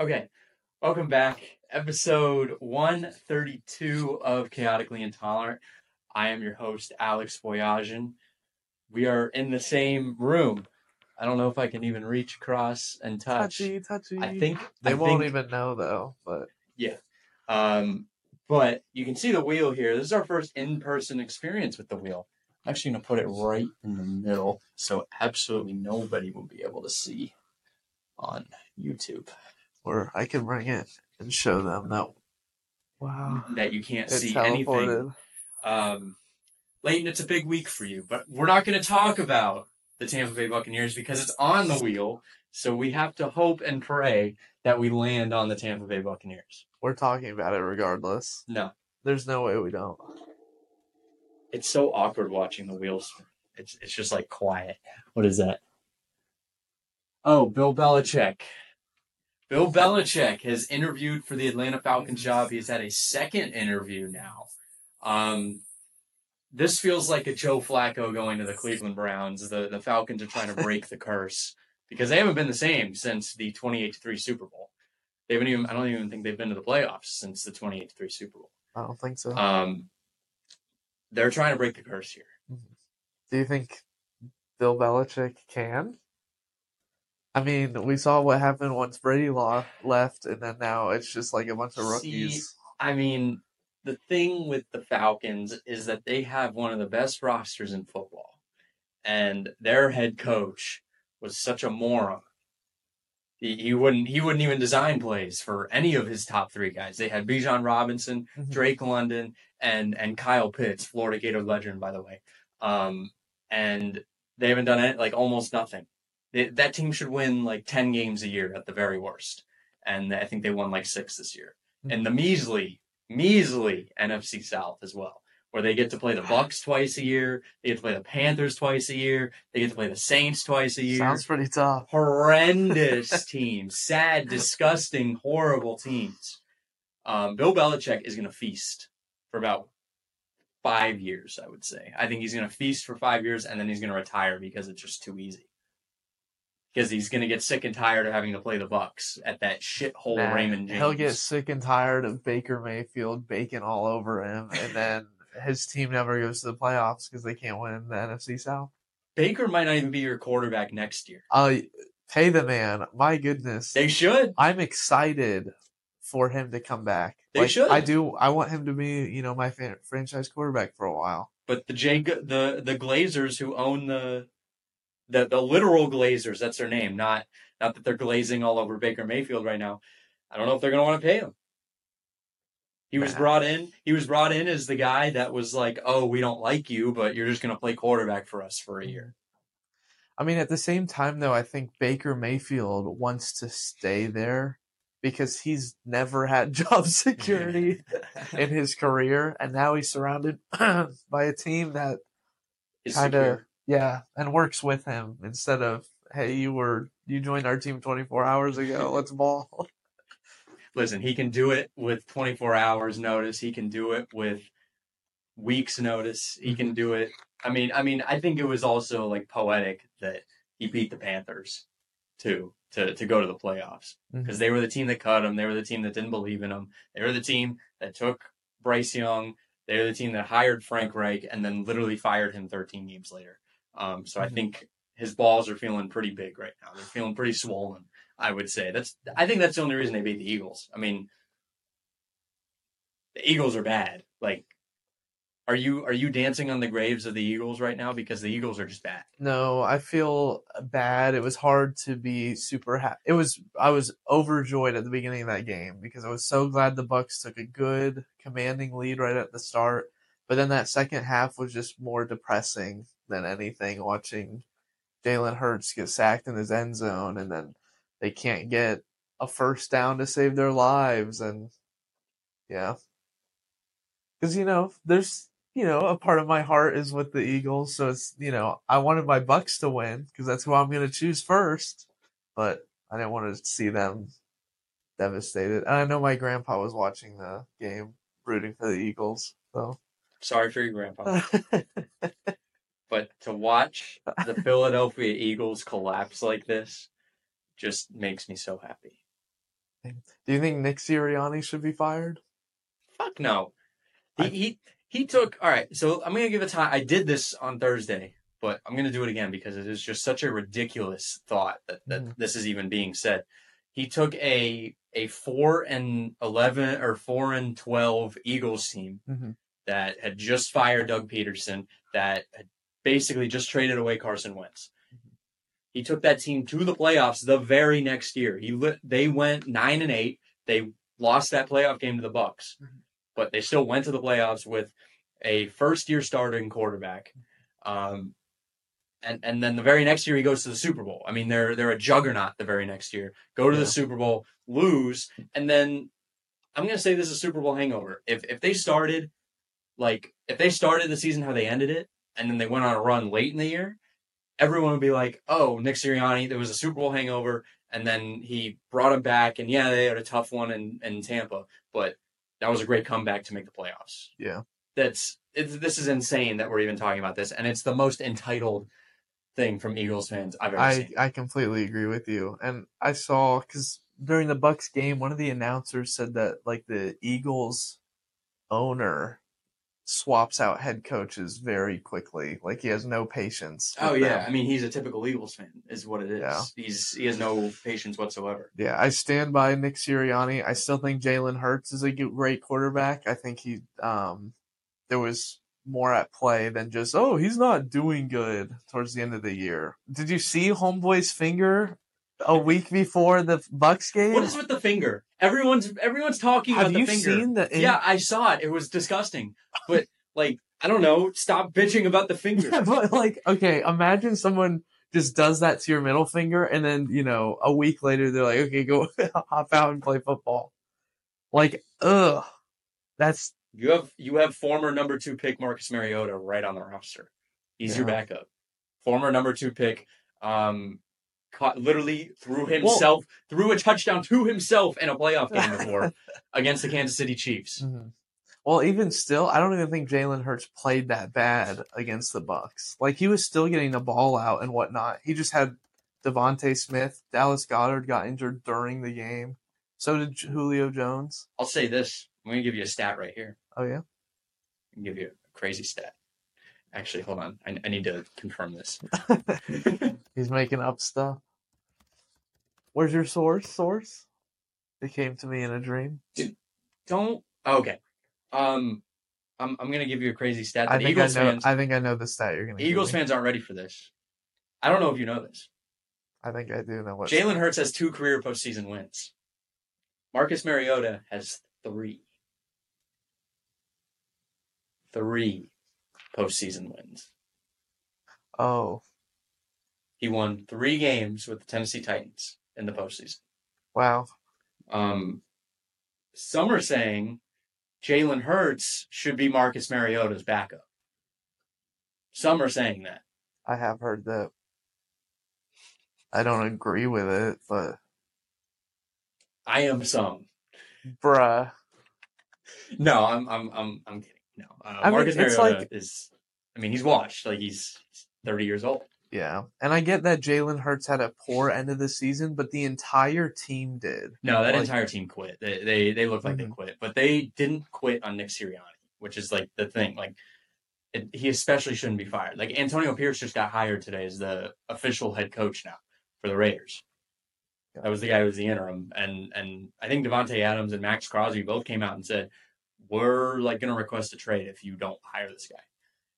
Okay, welcome back. Episode 132 of Chaotically Intolerant. I am your host, Alex Boyajian. We are in the same room. I don't know if I can even reach across and touch. Touchy, touchy. I think they I won't think- even know though. But yeah. Um, but you can see the wheel here. This is our first in-person experience with the wheel. I'm actually gonna put it right in the middle, so absolutely nobody will be able to see on YouTube or I can bring it and show them that. Wow, that you can't it see anything. teleported. Um, Lleyton, it's a big week for you, but we're not going to talk about the Tampa Bay Buccaneers because it's on the wheel. So we have to hope and pray that we land on the Tampa Bay Buccaneers. We're talking about it regardless. No, There's no way we don't. it's so awkward watching the wheels. It's it's just like quiet. What is that? Oh, Bill Belichick. Bill Belichick has interviewed for the Atlanta Falcons job. He's had a second interview now. Um, this feels like a Joe Flacco going to the Cleveland Browns. The the Falcons are trying to break the curse because they haven't been the same since the 28 3 Super Bowl. They haven't even I don't even think they've been to the playoffs since the 28 3 Super Bowl. I don't think so. Um, they're trying to break the curse here. Do you think Bill Belichick can? I mean, we saw what happened once Brady law left, and then now it's just like a bunch of rookies. I mean, the thing with the Falcons is that they have one of the best rosters in football, and their head coach was such a moron. He, he wouldn't he wouldn't even design plays for any of his top three guys. They had Bijan Robinson, Mhm. Drake London, and and Kyle Pitts, Florida Gator legend, by the way. Um, and they haven't done it like almost nothing. They, that team should win like ten games a year at the very worst, and I think they won like six this year. And the measly, measly NFC South as well, where they get to play the Bucks twice a year, they get to play the Panthers twice a year, they get to play the Saints twice a year Sounds pretty tough. horrendous teams, sad, disgusting, horrible teams. Um, Bill Belichick is going to feast for about five years, I would say. I think he's going to feast for five years and then he's going to retire because it's just too easy. Because he's going to get sick and tired of having to play the Bucks at that shithole Nah, Raymond James. He'll get sick and tired of Baker Mayfield baking all over him, and then his team never goes to the playoffs because they can't win the NFC South. Baker might not even be your quarterback next year. Uh, pay the man. My goodness, They should. I'm excited for him to come back. They Like, should. I do. I want him to be, you know, my fan, franchise quarterback for a while. But the J the the Glazers who own the the the literal Glazers, that's their name, not not that they're glazing all over Baker Mayfield right now. I don't know if they're going to want to pay him. He was brought in. He was brought in as the guy that was like, "Oh, we don't like you, but you're just going to play quarterback for us for a year." I mean, at the same time, though, I think Baker Mayfield wants to stay there because he's never had job security in his career, and now he's surrounded by a team that Is kind of. Yeah and works with him instead of hey you were you joined our team 24 hours ago let's ball Listen, he can do it with 24 hours notice. He can do it with weeks notice. He can mm-hmm. do it. I mean, I mean, I think it was also like poetic that he beat the Panthers too to to go to the playoffs mm-hmm. because they were the team that cut him. They were the team that didn't believe in him. They were the team that took Bryce Young. They were the team that hired Frank Reich and then literally fired him 13 games later. Um, so I Mhm. think his balls are feeling pretty big right now. They're feeling pretty swollen. I would say that's. I think that's the only reason they beat the Eagles. I mean, the Eagles are bad. Like, are you are you dancing on the graves of the Eagles right now because the Eagles are just bad? no i feel bad it was hard to be super happy it was i was overjoyed at the beginning of that game because i was so glad the bucks took a good commanding lead right at the start but then that second half was just more depressing than anything watching Jalen Hurts get sacked in his end zone and then they can't get a first down to save their lives and yeah. Because you know there's you know a part of my heart is with the eagles so it's you know i wanted my bucks to win because that's who i'm going to choose first but i didn't want to see them devastated. And i know my grandpa was watching the game rooting for the eagles so Sorry for your grandpa, but to watch the Philadelphia Eagles collapse like this just makes me so happy. Do you think Nick Sirianni should be fired? Fuck no. He I- he he took all right. So I'm gonna give a time. I did this on Thursday, but I'm gonna do it again because it is just such a ridiculous thought that that Mhm. this is even being said. He took a a four and eleven or four and twelve Eagles team Mhm. That had just fired Doug Pederson, that had basically just traded away Carson Wentz. He took that team to the playoffs the very next year. He they went nine and eight. They lost that playoff game to the Bucks, Mhm. but they still went to the playoffs with a first year starting quarterback. Um, and and then the very next year he goes to the Super Bowl. I mean, they're they're a juggernaut the very next year. Go to Yeah. the Super Bowl, lose, and then I'm gonna say this is a Super Bowl hangover. If if they started like if they started the season how they ended it, and then they went on a run late in the year, everyone would be like, "Oh, Nick Sirianni, there was a Super Bowl hangover, and then he brought him back, and yeah, they had a tough one in, in Tampa, but that was a great comeback to make the playoffs." Yeah. That's it's, this is insane that we're even talking about this, and it's the most entitled thing from Eagles fans I've ever I, seen. I completely agree with you. And I saw because during the Bucks game, one of the announcers said that like the Eagles owner swaps out head coaches very quickly. Like he has no patience. Oh yeah, them. I mean he's a typical Eagles fan, is what it is. Yeah. He's he has no patience whatsoever. Yeah, I stand by Nick Sirianni. I still think Jalen Hurts is a great quarterback. I think he um there was more at play than just oh he's not doing good towards the end of the year. Did you see Homeboy's finger a week before the Bucks game? What is with the finger? Everyone's everyone's talking Have about the finger. Have you seen the? yeah, I saw it. It was disgusting. But like, I don't know. Stop bitching about the finger. Yeah, but like, okay, imagine someone just does that to your middle finger, and then you know a week later they're like, okay, go hop out and play football. Like, ugh, that's You have you have former number two pick Marcus Mariota right on the roster. He's your backup. Former number two pick, um, caught literally threw himself threw a touchdown to himself in a playoff game before against the Kansas City Chiefs. Mhm. Well, even still, I don't even think Jalen Hurts played that bad against the Bucks. Like he was still getting the ball out and whatnot. He just had DeVonta Smith, Dallas Goedert got injured during the game. So did Julio Jones. I'll say this. I'm gonna give you a stat right here. Oh yeah. Give you a crazy stat. Actually, hold on. I, I need to confirm this. He's making up stuff. Where's your source? Source? It came to me in a dream. Dude, Don't. Okay. Um, I'm I'm gonna give you a crazy stat. I think Eagles I know. fans. I think I know the stat you're gonna. give Eagles fans aren't ready for this. I don't know if you know this. I think I do know what. Jalen Hurts has two career postseason wins. Marcus Mariota has three. Three postseason wins. Oh He won three games with the Tennessee Titans in the postseason. wow. Um, some are saying Jalen Hurts should be Marcus Mariota's backup. Some are saying that. I have heard that. I don't agree with it, but I am some. bruh. No, I'm I'm I'm I'm kidding. No, uh, I mean, Marcus it's Mariota like- is. I mean, he's washed. Like he's 30 years old. Yeah, and I get that Jalen Hurts had a poor end of the season, but the entire team did. No, that Like- entire team quit. They they they look like they Mhm. quit, but they didn't quit on Nick Sirianni, which is like the thing. Like it, he especially shouldn't be fired. Like Antonio Pierce just got hired today as the official head coach now for the Raiders. That was the guy who was the interim, and and I think Davante Adams and Maxx Crosby both came out and said we're like going to request a trade if you don't hire this guy.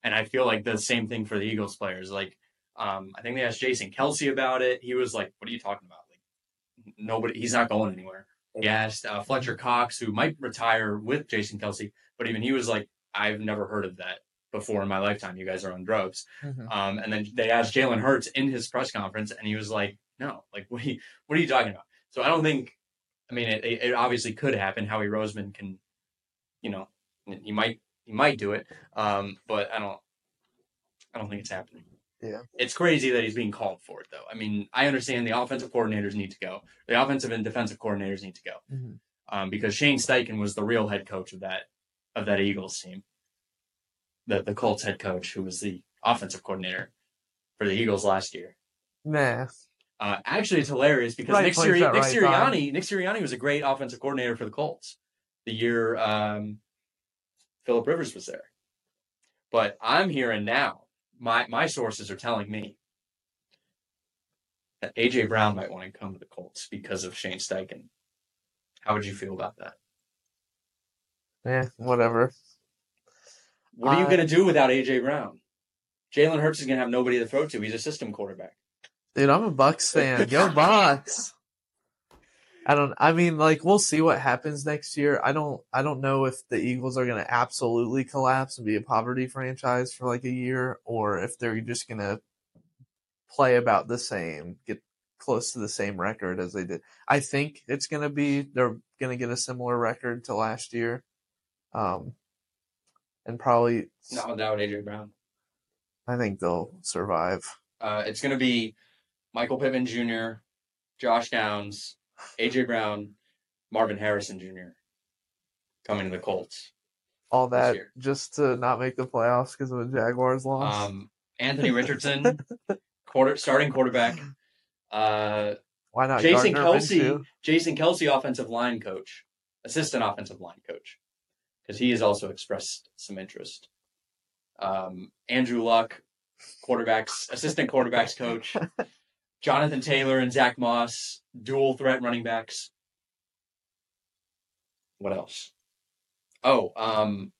And I feel like the same thing for the Eagles players. Like um, I think they asked Jason Kelce about it. He was like, "What are you talking about? Like nobody, he's not going anywhere." He asked uh, Fletcher Cox, who might retire with Jason Kelce, but even he was like, "I've never heard of that before in my lifetime. You guys are on drugs." Mhm. Um, and then they asked Jalen Hurts in his press conference, and he was like, "No, like what are you, what are you talking about?" So I don't think. I mean, it, it obviously could happen. Howie Roseman can, you know, he might he might do it, um, but I don't. I don't think it's happening. Yeah. It's crazy that he's being called for it, though. I mean, I understand the offensive coordinators need to go. The offensive and defensive coordinators need to go Mhm. um, because Shane Steichen was the real head coach of that of that Eagles team. The the Colts head coach, who was the offensive coordinator for the Eagles last year. Nah. Uh, actually, it's hilarious because Right Nick, Siri- Nick right Sirianni, Nick Sirianni was a great offensive coordinator for the Colts the year um, Philip Rivers was there. But I'm hearing now, my my sources are telling me that AJ Brown might want to come to the Colts because of Shane Steichen. How would you feel about that? Yeah, whatever. What are you I- going to do without AJ Brown? Jalen Hurts is going to have nobody to throw to. He's a system quarterback. Dude, I'm a Bucks fan. Go Bucks. I don't I mean like we'll see what happens next year. I don't I don't know if the Eagles are going to absolutely collapse and be a poverty franchise for like a year or if they're just going to play about the same, get close to the same record as they did. I think it's going to be they're going to get a similar record to last year. Um and probably Not without AJ Brown. I think they'll survive. Uh, it's going to be Michael Pittman Jr., Josh Downs, AJ Brown, Marvin Harrison Jr. coming to the Colts. All that just to not make the playoffs because of a Jaguars loss. Um, Anthony Richardson, quarter starting quarterback. Uh, Why not Jason Gardner Kelce? Jason Kelce, offensive line coach, assistant offensive line coach, because he has also expressed some interest. Um, Andrew Luck, quarterbacks, assistant quarterbacks coach. Jonathan Taylor and Zach Moss, dual threat running backs. What else? Oh, um,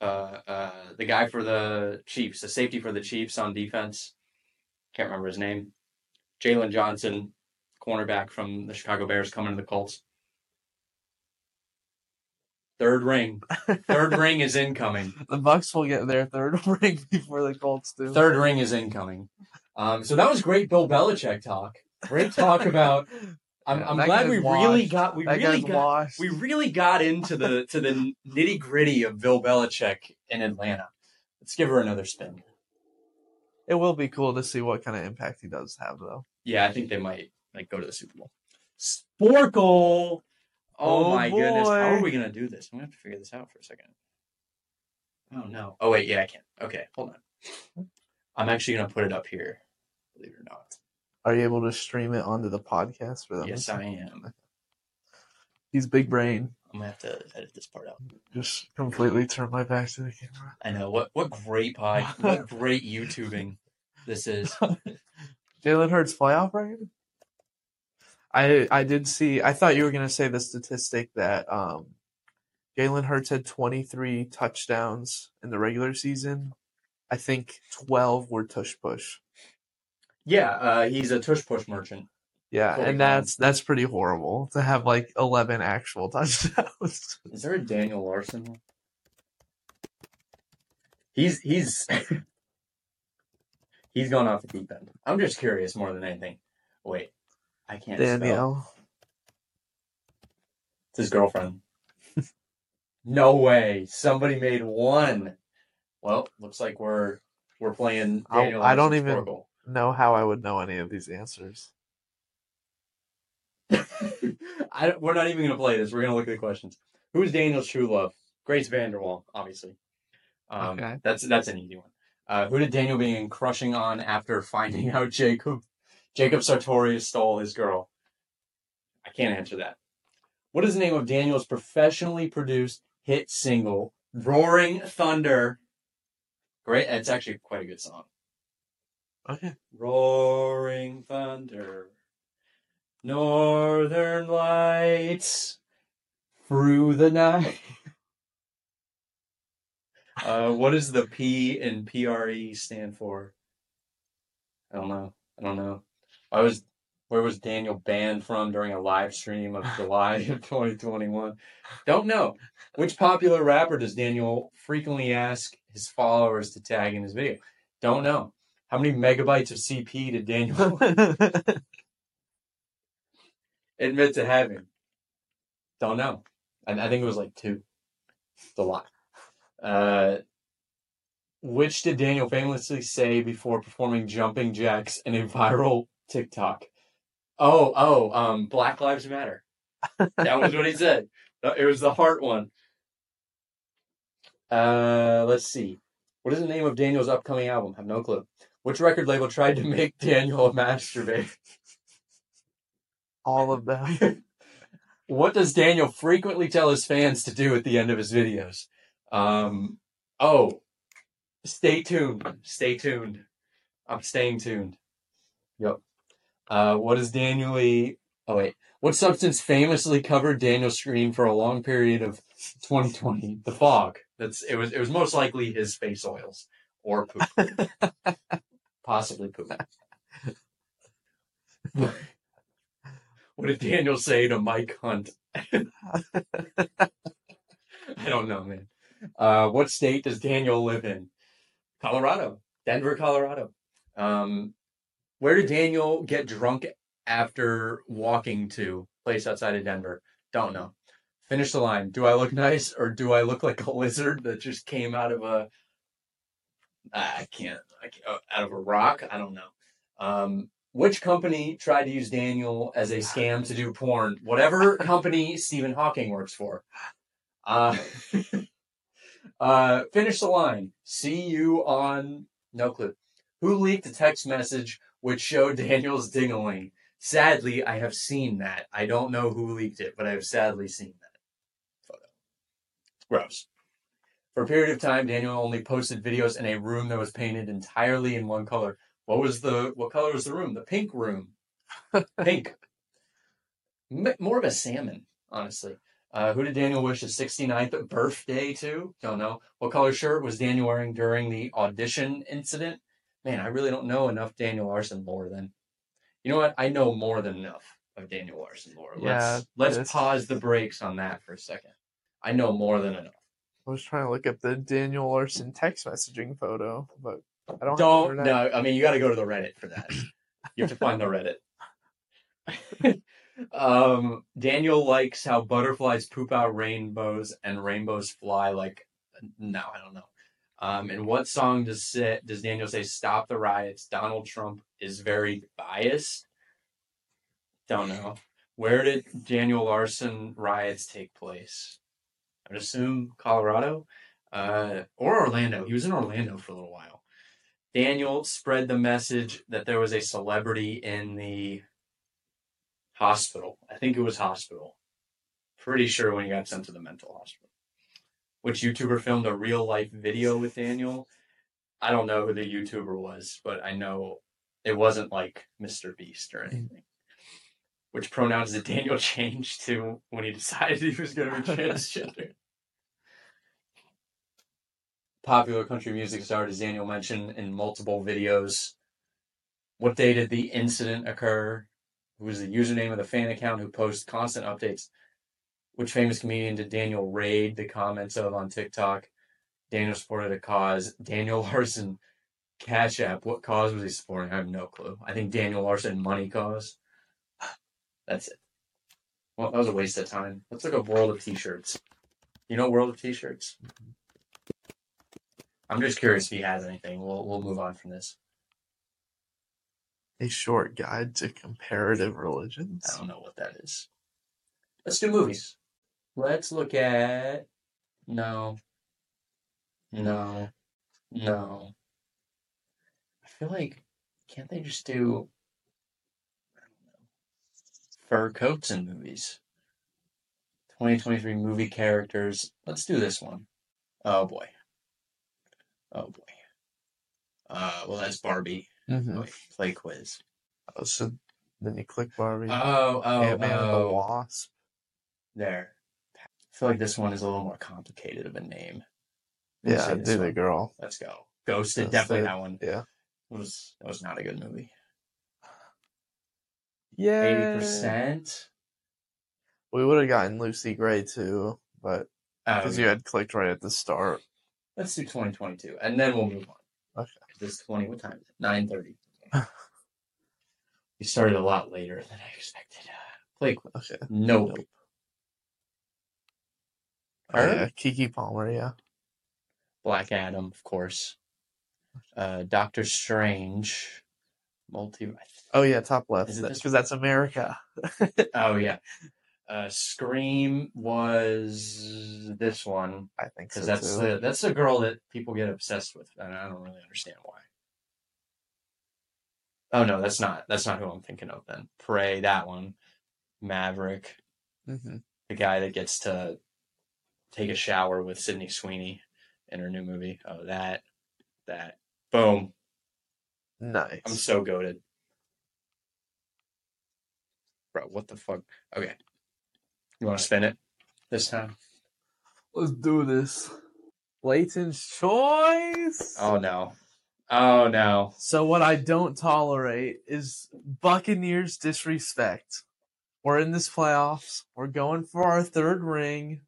uh, uh, the guy for the Chiefs, the safety for the Chiefs on defense. Can't remember his name. Jaylon Johnson, cornerback from the Chicago Bears, coming to the Colts. Third ring. Third ring is incoming. The Bucks will get their third ring before the Colts do. Third ring is incoming. Um, so that was great Bill Belichick talk. Great talk about. I'm, Yeah, I'm glad we really got we that really got washed. we really got into the to the nitty gritty of Bill Belichick in Atlanta. Let's give her another spin. It will be cool to see what kind of impact he does have, though. Yeah, I think they might like go to the Super Bowl. Sporcle. Oh, Oh, my goodness! How are we gonna do this? I'm gonna have to figure this out for a second. Oh no! Oh wait, yeah, I can. Okay, hold on. I'm actually gonna put it up here. Believe it or not. Are you able to stream it onto the podcast for them? Yes, I am. He's big brain. I'm gonna have to edit this part out. Just completely turn my back to the camera. I know what what great pod, what great YouTubing this is. Jalen Hurts playoff record. I I did see. I thought you were gonna say the statistic that um, Jalen Hurts had 23 touchdowns in the regular season. I think 12 were tush push. Yeah, uh, he's a tush push merchant. Yeah, Holy and that's that's pretty horrible to have like 11 actual touchdowns. Is there a Daniel Larson? He's he's he's gone off the deep end. I'm just curious more than anything. Wait, I can't. Spell. It's his girlfriend. no way. Somebody made one. Well, looks like we're we're playing Daniel. I don't even-. Know how I would know any of these answers. I, we're not even going to play this. We're going to look at the questions. Who's Daniel's true love? Grace VanderWaal, obviously. Um, Okay. That's that's an easy one. Uh, who did Daniel begin crushing on after finding out Jacob Jacob Sartorius stole his girl? I can't answer that. What is the name of Daniel's professionally produced hit single, "Roaring Thunder"? Great. It's actually quite a good song. Okay. Roaring thunder, northern lights through the night. uh, what does the P and PRE stand for? I don't know. I don't know. I was where was Daniel banned from during a live stream of July of 2021? Don't know. Which popular rapper does Daniel frequently ask his followers to tag in his video? Don't know. How many megabytes of CP did Daniel admit to having? Don't know. I, I think it was like two. It's a lot. Uh, which did Daniel famously say before performing jumping jacks in a viral TikTok? Oh, oh, um, Black Lives Matter. That was what he said. It was the heart one. Uh, let's see. What is the name of Daniel's upcoming album? I Have no clue. Which record label tried to make Daniel masturbate? All of them. what does Daniel frequently tell his fans to do at the end of his videos? Um, oh, stay tuned. Stay tuned. I'm staying tuned. Yep. Uh, what does Daniel E? Oh wait, what substance famously covered Daniel's screen for a long period of 2020? The fog. That's it was. It was most likely his face oils or poop, possibly poop. what did Daniel say to Mike Hunt? I don't know, man. Uh, what state does Daniel live in? Colorado, Denver, Colorado. Um, where did Daniel get drunk after walking to place outside of Denver? Don't know. Finish the line. Do I look nice or do I look like a lizard that just came out of a? I can't. I can't uh, out of a rock. I don't know. Um, which company tried to use Daniel as a scam to do porn? Whatever company Stephen Hawking works for. Uh, uh, finish the line. See you on no clue. Who leaked a text message which showed Daniel's dingling? Sadly, I have seen that. I don't know who leaked it, but I have sadly seen that photo. Gross. For a period of time, Daniel only posted videos in a room that was painted entirely in one color. What was the what color was the room? The pink room. pink. M- more of a salmon, honestly. Uh, who did Daniel wish his 69th birthday to? Don't know. What color shirt was Daniel wearing during the audition incident? Man, I really don't know enough Daniel Larson lore then. You know what? I know more than enough of Daniel Larson lore. Let's Yeah, let's pause the brakes on that for a second. I know more than enough. I was trying to look up the Daniel Larson text messaging photo, but I don't. Don't no. I mean, you got to go to the Reddit for that. you have to find the Reddit. um, Daniel likes how butterflies poop out rainbows and rainbows fly like. No, I don't know. Um, and what song does it, does Daniel say "Stop the riots"? Donald Trump is very biased. Don't know. Where did Daniel Larson riots take place? I would assume Colorado uh, or Orlando. He was in Orlando for a little while. Daniel spread the message that there was a celebrity in the hospital. I think it was hospital. Pretty sure when he got sent to the mental hospital. Which YouTuber filmed a real life video with Daniel? I don't know who the YouTuber was, but I know it wasn't like Mr. Beast or anything. Which pronouns did Daniel change to when he decided he was going to be transgender? Popular country music star, as Daniel mentioned in multiple videos. What day did the incident occur? Who was the username of the fan account who posts constant updates? Which famous comedian did Daniel raid the comments of on TikTok? Daniel supported a cause. Daniel Larson, Cash App. What cause was he supporting? I have no clue. I think Daniel Larson, money cause. That's it. Well, that was a waste of time. Let's look up World of T-shirts. You know World of T-shirts? Mm-hmm. I'm just curious if he has anything. We'll we'll move on from this. A short guide to comparative religions. I don't know what that is. Let's do movies. Let's look at no, no, no. I feel like can't they just do I don't know, fur coats in movies? 2023 movie characters. Let's do this one. Oh boy. Oh boy. Uh, well, that's Barbie. Mm-hmm. Wait, play quiz. Oh, so then you click Barbie. Oh, oh, Ant Man and the oh. Wasp. There. I feel like this one is a little more complicated of a name. Yeah, do the girl. Let's go. Ghosted, That's definitely it. that one. Yeah. It was that was not a good movie. Yeah. Eighty percent. We would have gotten Lucy Gray too, but because you had clicked right at the start. Let's do twenty twenty two, and then we'll move on. Okay. This twenty. What time is it? Nine thirty. we started a lot later than I expected. Uh, play quiz. Okay. Nope. Nope. Her? Oh, yeah, Keke Palmer. Yeah. Black Adam, of course. Uh, Doctor Strange. Multi. Oh yeah, top left. Because that's America. Oh yeah. Uh, Scream was this one I think so because that's too. the that's the girl that people get obsessed with, and I don't really understand why. Oh no, that's not that's not who I'm thinking of. Then Prey, that one, Maverick, Mm-hmm. the guy that gets to take a shower with Sydney Sweeney in her new movie. Oh, that that boom. Nice. I'm so goaded. Bro, what the fuck? Okay. You want to spin it this time? Let's do this. Lleyton's choice. Oh no. Oh no. So what I don't tolerate is Buccaneers disrespect. We're in this playoffs. We're going for our third ring.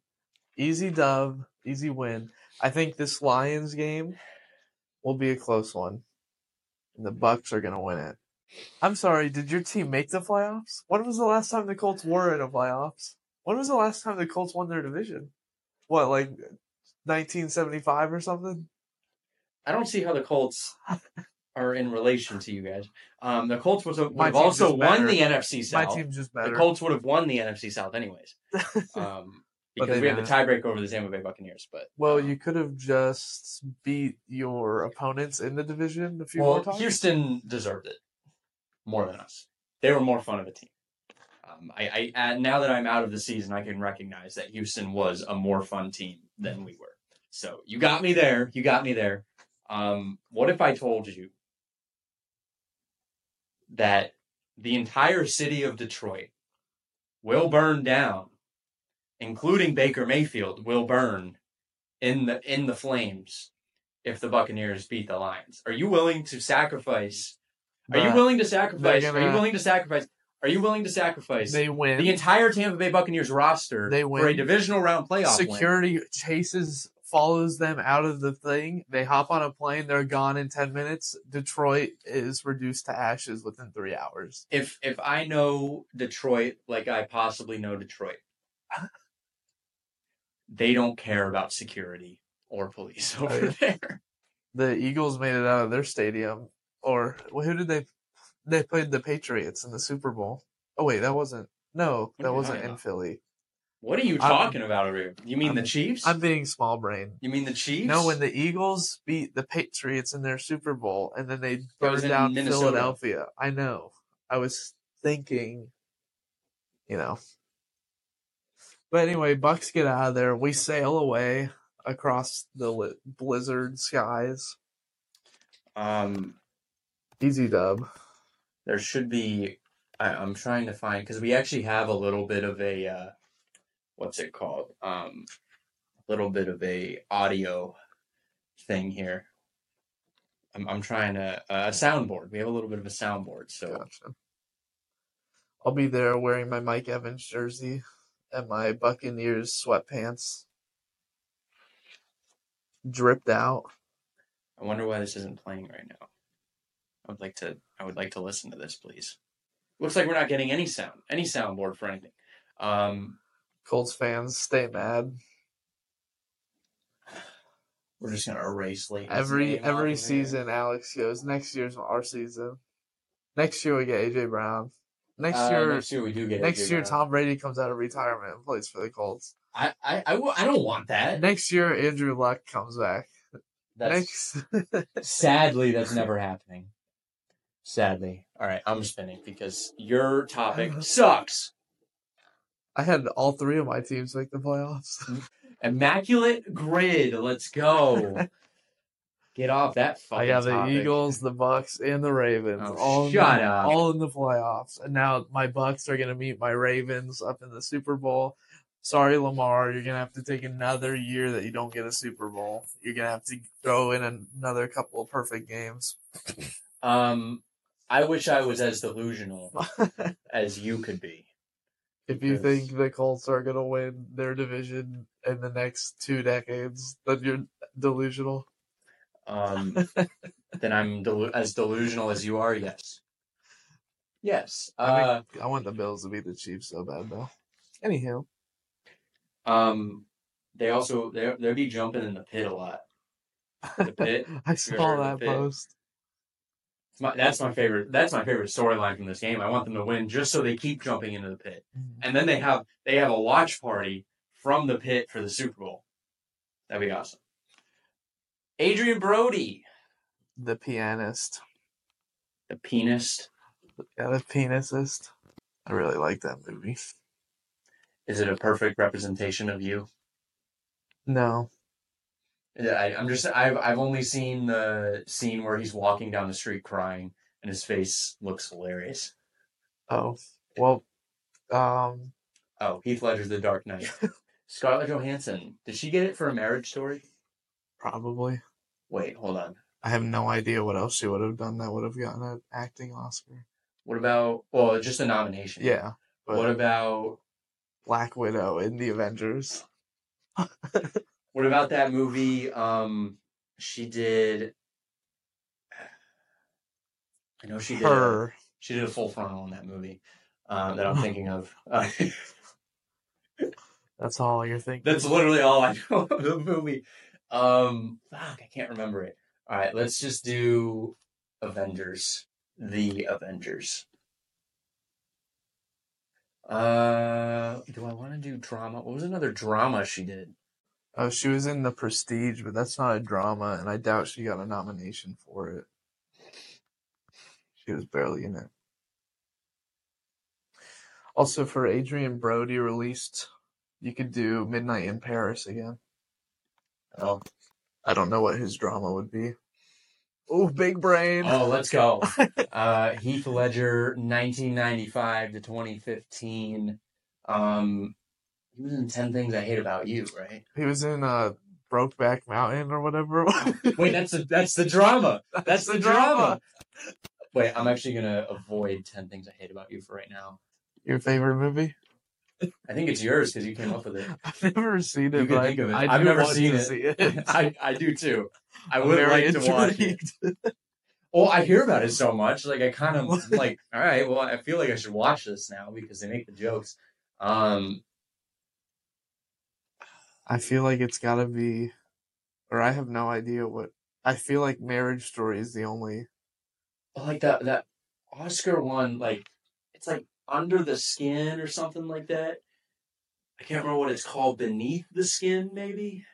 Easy dub, easy win. I think this Lions game will be a close one. And the Bucks are gonna win it. I'm sorry, did your team make the playoffs? When was the last time the Colts were in a playoffs? When was the last time the Colts won their division? What, like 1975 or something? I don't see how the Colts are in relation to you guys. Um, the Colts was would have also won the NFC South. My team's just better. the. Colts would have won the NFC South anyways. Um, because we have the tiebreaker over the Tampa Bay Buccaneers. But Well, um, you could have just beat your opponents in the division a few more times. Houston deserved it more than us. They were more fun of a team. Um, I, I uh, now that I'm out of the season, I can recognize that Houston was a more fun team than we were. So you got me there. You got me there. Um, what if I told you that the entire city of Detroit will burn down, including Baker Mayfield, will burn in the in the flames if the Buccaneers beat the Lions? Are you willing to sacrifice? Are you willing to sacrifice? they're you willing to sacrifice? Are you willing to sacrifice They win. the entire Tampa Bay Buccaneers roster They win for a divisional round playoff win? Security chases, follows them out of the thing. They hop on a plane. They're gone in 10 minutes. Detroit is reduced to ashes within three hours. if if I know Detroit like I possibly know Detroit, they don't care about security or police over there. The Eagles made it out of their stadium. Or well, who did they? They played the Patriots in the Super Bowl. Oh, wait, that wasn't. No, that wasn't in? Philly. What are you I'm- talking about over here? You mean the I'm- Chiefs? I'm being small brain. you mean the Chiefs? No, when the Eagles beat the Patriots in their Super Bowl and then they burned down Minnesota. Philadelphia. I know. I was thinking, you know. But anyway, Bucks get out of there. We sail away across the li- blizzard skies. um, Easy dub. There should be. I, I'm trying to find because we actually have a little bit of a uh, what's it called? Um, a little bit of a audio thing here. I'm I'm trying to uh, a soundboard. We have a little bit of a soundboard, so Gotcha. I'll be there wearing my Mike Evans jersey and my Buccaneers sweatpants. Dripped out. I wonder why this isn't playing right now. I would like to. I would like to listen to this, please. Looks like we're not getting any sound, any soundboard for anything. Um, Colts fans, stay mad. we're just gonna erase Every every season, Alex goes. Next year's our season. Next year we get AJ Brown. Next Uh, year, next year we do get. next AJ year Brown. Tom Brady comes out of retirement and plays for the Colts. I, I, I, w- I don't want that. Next year, Andrew Luck comes back. That's Next, sadly that's never happening. Sadly. All right, I'm spinning because your topic sucks. I had all three of my teams make the playoffs. Immaculate grid. Let's go. Get off that fucking I got the topic. Eagles, the Bucks, and the Ravens. Oh, all shut the, up. All in the playoffs, and now my Bucks are gonna meet my Ravens up in the Super Bowl. Sorry, Lamar, you're gonna have to take another year that you don't get a Super Bowl. You're gonna have to throw in another couple of perfect games. Um, I wish I was as delusional as you could be. if you Because- think the Colts are gonna win their division in the next two decades, then you're delusional. Um, then I'm delu- as delusional as you are. Yes. Yes. I Uh, mean, I want the Bills to beat the Chiefs so bad though. Anyhow, um, they also they they'll be jumping in the pit a lot. The pit. I saw that pit? post. It's my, that's my favorite. That's my favorite storyline from this game. I want them to win just so they keep jumping into the pit, mm-hmm. and then they have they have a watch party from the pit for the Super Bowl. That'd be awesome. Adrien Brody, The pianist. The pianist, Yeah, the penisist. I really like that movie. Is it a perfect representation of you? No. Yeah, I, I'm just I've I've only seen the scene where he's walking down the street crying and his face looks hilarious. Oh. Well, um, Oh, Heath Ledger's The Dark Knight. Scarlett Johansson. Did she get it for a marriage story? probably. Wait, hold on. I have no idea what else she would have done that would have gotten an acting Oscar. What about well, just a nomination. Yeah. What about Black Widow in the Avengers. what about that movie? Um, she did. I know she did. A, Her. she did a full frontal in that movie. Um, that I'm thinking of. Uh, That's all you're thinking. that's literally all I know of the movie. Um, fuck, I can't remember it. All right, let's just do Avengers. The Avengers. Uh, do I want to do drama? What was another drama she did? Oh, she was in The Prestige, but that's not a drama, and I doubt she got a nomination for it. She was barely in it. Also, for Adrien Brody released, you could do Midnight in Paris again. Oh, I don't know what his drama would be. Oh, big brain. oh, let's go. Uh, Heath Ledger, 1995 to 2015. Um, he was in 10 Things I Hate About You, right? He was in uh, Brokeback Mountain or whatever. Wait, that's the that's the drama. That's the drama. Wait, I'm actually gonna avoid 10 Things I Hate About You for right now. Your favorite movie? I think it's yours because you came up with it. I've never seen You it, can but think of it. I, do never seen it. it. I, I do too. I would like to watch it. intrigued. Well, I hear about it so much. Like I kind of like, all right, well, I feel like I should watch this now because they make the jokes. Um, I feel like it's got to be, or I have no idea what. I feel like Marriage Story is the only. like that that Oscar one, like it's like under the skin or something like that. I can't remember what it's called. Beneath the skin, maybe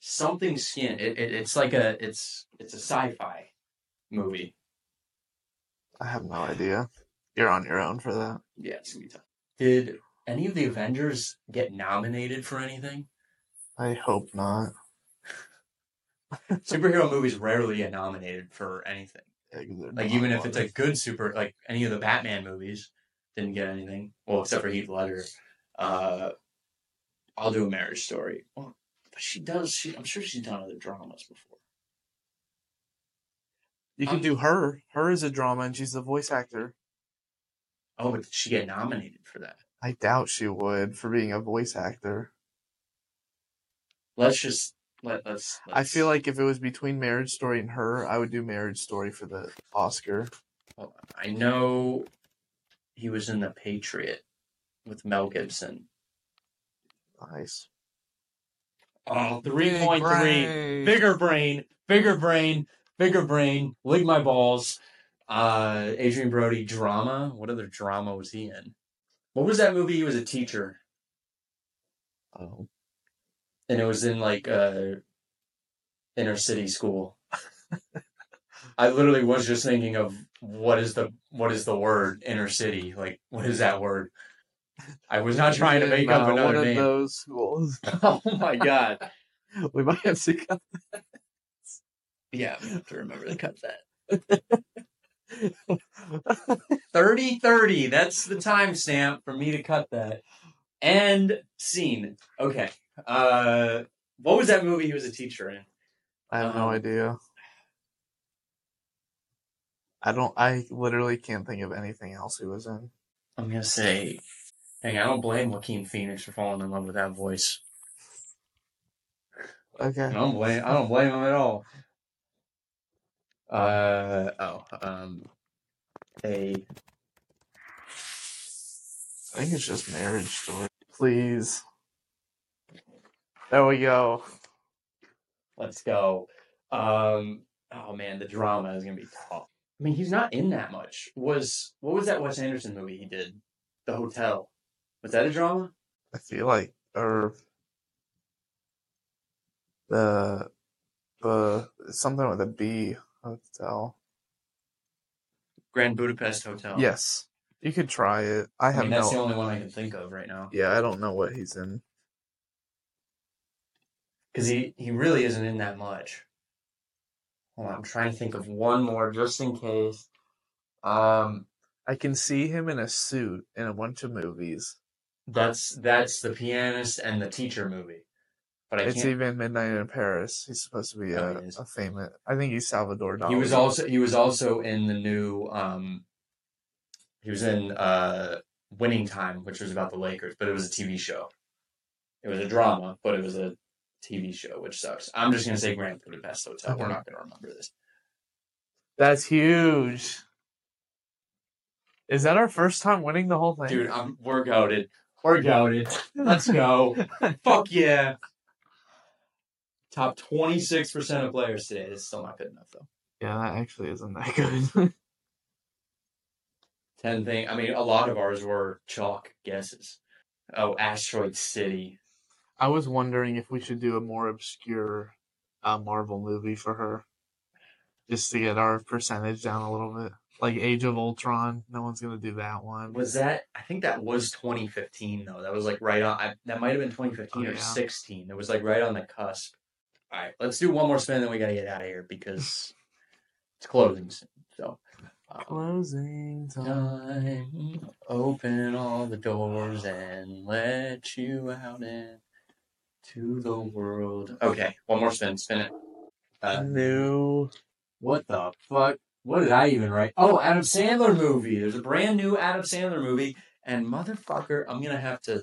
something skin. It, it it's like a it's it's a sci-fi movie. I have no idea. You're on your own for that. Yeah, it's gonna be tough. Did any of the Avengers get nominated for anything? I hope not. Superhero movies rarely get nominated for anything. Like even if it's a good super, like any of the Batman movies didn't get anything. Well, except for Heath Ledger. Uh, I'll do a Marriage Story. Well, but she does. She, I'm sure she's done other dramas before. you can um, do her. Her is a drama, and she's the voice actor. Oh, but did she get nominated for that? I doubt she would for being a voice actor. Let's just let let's. let's I feel like if it was between Marriage Story and her, I would do Marriage Story for the Oscar. hold on. I know he was in The Patriot with Mel Gibson. Nice. Oh, 3.3. Bigger brain, bigger brain, bigger brain. Lick my balls. Uh, Adrien Brody drama. What other drama was he in? What was that movie? He was a teacher, Oh. and it was in like uh, inner city school. I literally was just thinking of what is the what is the word inner city? Like what is that word? I was not trying to make up another one name. of those schools. oh my god! we might have to cut. That. Yeah, we have to remember to cut that. 30 30. That's the timestamp for me to cut that. And scene. Okay. Uh what was that movie he was a teacher in? I have no Um, idea. I don't. I literally can't think of anything else he was in. I'm gonna say Dang, I don't blame Joaquin Phoenix for falling in love with that voice. Okay. I don't blame I don't blame him at all. Uh oh. Um a I think it's just Marriage Story. Please. There we go. Let's go. Um, oh man, the drama is gonna be tough. I mean, he's not in that much. Was what was that Wes Anderson movie he did? The Hotel. Was that a drama? I feel like, or the the something with a B hotel. Grand Budapest Hotel. Yes, you could try it. I I have mean, that's the no. only one I can think of right now. Yeah, I don't know what he's in. Because he, he really isn't in that much. Hold on, I'm trying to think of one more just in case. Um, I can see him in a suit in a bunch of movies. that's that's the pianist and the teacher movie. But I It's can't. even Midnight in Paris. He's supposed to be Oh, a, he is. a famous. I think he's Salvador Dali. He was also he was also in the new um he was in uh Winning Time, which was about the Lakers, but it was a TV show. It was a drama, but it was a TV show, which sucks. I'm just gonna say Grand Budapest Hotel. We're not gonna remember this. That's huge. Is that our first time winning the whole thing? Dude, I'm we're goaded. We're goaded. Let's go. Fuck yeah. Top twenty six percent of players today. That's still not good enough though. Yeah, that actually isn't that good. Ten thing I mean a lot of ours were chalk guesses. Oh, Asteroid City. I was wondering if we should do a more obscure uh, Marvel movie for her, just to get our percentage down a little bit. Like Age of Ultron, no one's gonna do that one. Was that? I think that was 2015 though. That was like right on. I, that might have been 2015 Oh, or yeah. 16. It was like right on the cusp. All right, let's do one more spin, then we gotta get out of here because it's closing soon. So, um, Closing time. time, open all the doors and let you out into the world. Okay, one more spin. Spin it. Uh, New. what the fuck? What did I even write? Oh, Adam Sandler movie. There's a brand new Adam Sandler movie, and motherfucker, I'm gonna have to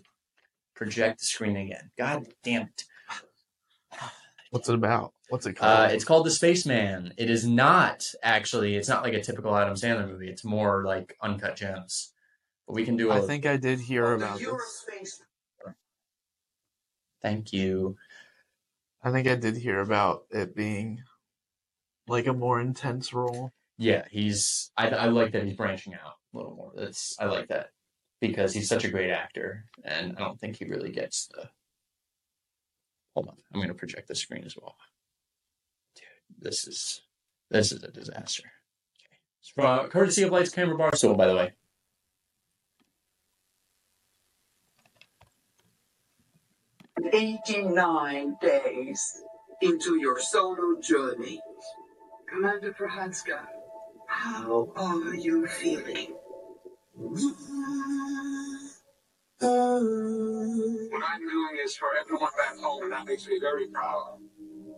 project the screen again. God damn it. What's it about? What's it called? Uh, it's called The Spaceman. It is not actually. It's not like a typical Adam Sandler movie. It's more like Uncut Gems. But we can do. A, I think I did hear about this. Thank you. I think I did hear about it being like a more intense role. Yeah, he's. I, I like that he's branching out a little more. That's I like that because he's such a great actor, and I don't think he really gets the. Hold on, I'm going to project the screen as well. Dude, this is this is a disaster. Okay, it's from uh, courtesy of Lights Camera Barstool, by the way. Eighty-nine days into your solo journey. Commander Procházka, how are you feeling? What I'm doing is for everyone back home, and that makes me very proud.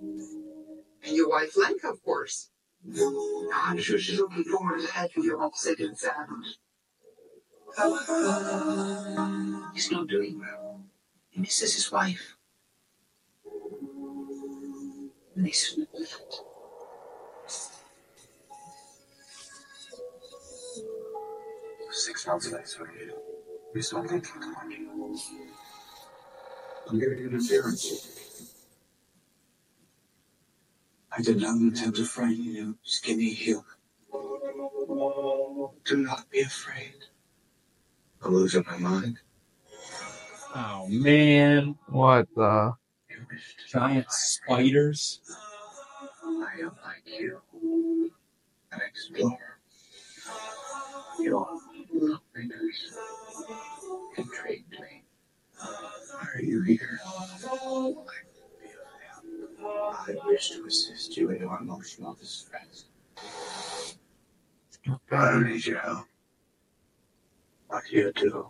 And your wife Lenka, of course. I'm sure she's looking forward to for your second sound. He's not doing well. He misses his wife. And he shouldn't do. Six months later, we start thinking about you. I'm getting interference. I did not intend to frighten you, skinny human. Do not be afraid. I'm losing my mind. Oh man, What the? You giant spiders. I am like you, an explorer. Your loveliness intrigued me. Are you here? I wish to assist you in your emotional distress. I don't need your help. But you do.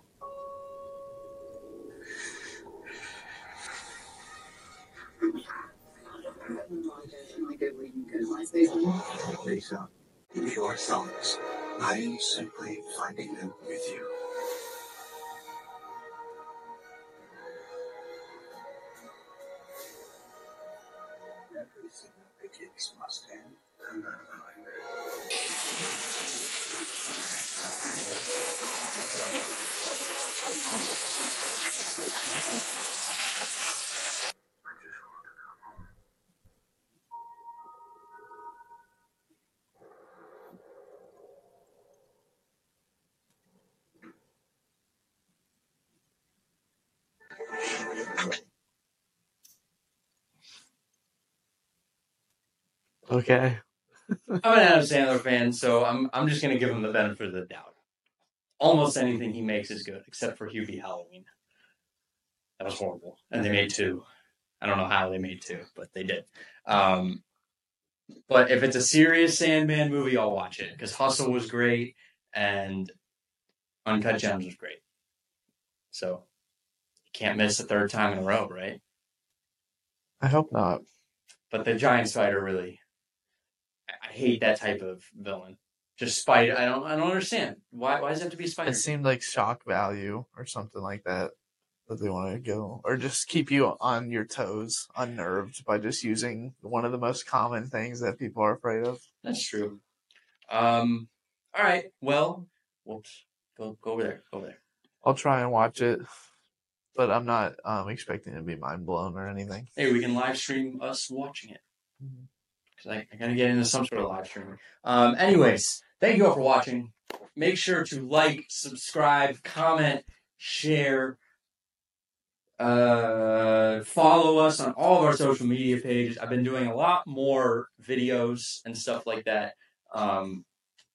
Lisa, your songs. I am simply finding them with you. Everything that begins must end. I'm going there. Okay. I'm an Adam Sandler fan, so I'm I'm just gonna give him the benefit of the doubt. Almost anything he makes is good, except for Hubie Halloween. That was horrible, and they made two. I don't know how they made two, but they did. Um, but if it's a serious Sandman movie, I'll watch it because Hustle was great and Uncut Gems was great. So you can't miss a third time in a row, right? I hope not. But the giant spider really, I hate that type of villain. Just spider. I don't. I don't understand why. Why does it have to be spider? It seemed like shock value or something like that that they want to go, or just keep you on your toes, unnerved by just using one of the most common things that people are afraid of. That's true. Um. All right. Well, we'll go go over there. Go over there. I'll try and watch it, but I'm not um, expecting it to be mind blown or anything. Hey, we can live stream us watching it. Mhm. Because I, I gotta get into some sort of live streaming. Um. Anyways, thank you all for watching. Make sure to like, subscribe, comment, share. Uh, follow us on all of our social media pages. I've been doing a lot more videos and stuff like that um,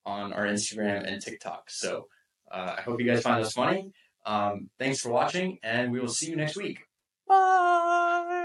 on our Instagram and TikTok. So uh, I hope you guys find this funny. Um, thanks for watching, and we will see you next week. Bye.